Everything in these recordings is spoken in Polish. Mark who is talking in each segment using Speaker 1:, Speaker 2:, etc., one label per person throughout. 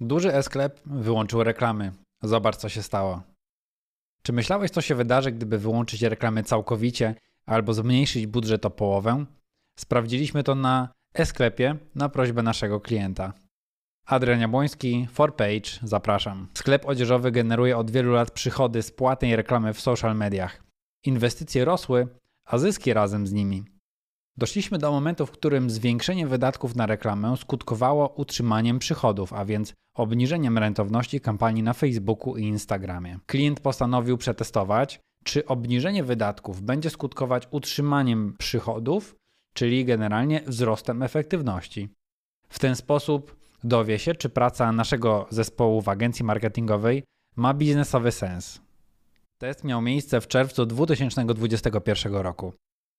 Speaker 1: Duży e-sklep wyłączył reklamy. Zobacz, co się stało. Czy myślałeś, co się wydarzy, gdyby wyłączyć reklamy całkowicie albo zmniejszyć budżet o połowę? Sprawdziliśmy to na e-sklepie na prośbę naszego klienta. Adrian Jabłoński, 4Page, zapraszam. Sklep odzieżowy generuje od wielu lat przychody z płatnej reklamy w social mediach. Inwestycje rosły, a zyski razem z nimi. Doszliśmy do momentu, w którym zwiększenie wydatków na reklamę skutkowało utrzymaniem przychodów, a więc obniżeniem rentowności kampanii na Facebooku i Instagramie. Klient postanowił przetestować, czy obniżenie wydatków będzie skutkować utrzymaniem przychodów, czyli generalnie wzrostem efektywności. W ten sposób dowie się, czy praca naszego zespołu w agencji marketingowej ma biznesowy sens. Test miał miejsce w czerwcu 2021 roku.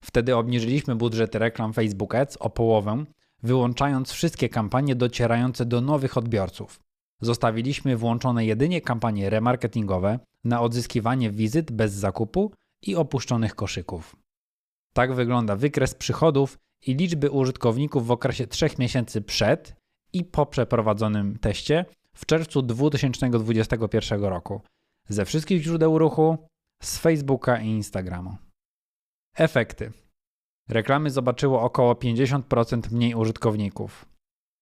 Speaker 1: Wtedy obniżyliśmy budżety reklam Facebook Ads o połowę, wyłączając wszystkie kampanie docierające do nowych odbiorców. Zostawiliśmy włączone jedynie kampanie remarketingowe na odzyskiwanie wizyt bez zakupu i opuszczonych koszyków. Tak wygląda wykres przychodów i liczby użytkowników w okresie 3 miesięcy przed i po przeprowadzonym teście w czerwcu 2021 roku ze wszystkich źródeł ruchu, z Facebooka i Instagramu. Efekty. Reklamy zobaczyło około 50% mniej użytkowników.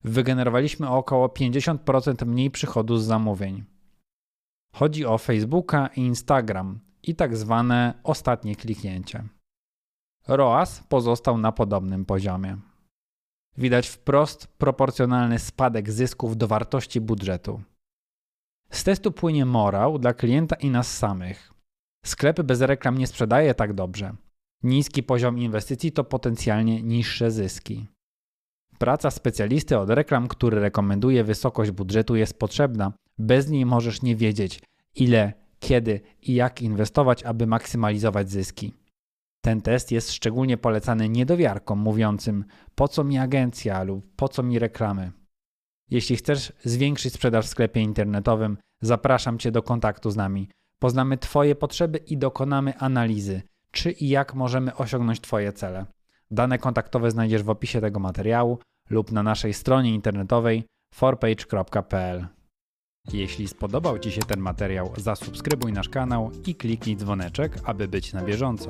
Speaker 1: Wygenerowaliśmy około 50% mniej przychodu z zamówień. Chodzi o Facebooka i Instagram i tak zwane ostatnie kliknięcie. ROAS pozostał na podobnym poziomie. Widać wprost proporcjonalny spadek zysków do wartości budżetu. Z testu płynie morał dla klienta i nas samych. Sklep bez reklam nie sprzedaje tak dobrze. Niski poziom inwestycji to potencjalnie niższe zyski. Praca specjalisty od reklam, który rekomenduje wysokość budżetu, jest potrzebna. Bez niej możesz nie wiedzieć, ile, kiedy i jak inwestować, aby maksymalizować zyski. Ten test jest szczególnie polecany niedowiarkom mówiącym: po co mi agencja lub po co mi reklamy. Jeśli chcesz zwiększyć sprzedaż w sklepie internetowym, zapraszam Cię do kontaktu z nami. Poznamy Twoje potrzeby i dokonamy analizy, czy i jak możemy osiągnąć Twoje cele. Dane kontaktowe znajdziesz w opisie tego materiału lub na naszej stronie internetowej forpage.pl. Jeśli spodobał Ci się ten materiał, zasubskrybuj nasz kanał i kliknij dzwoneczek, aby być na bieżąco.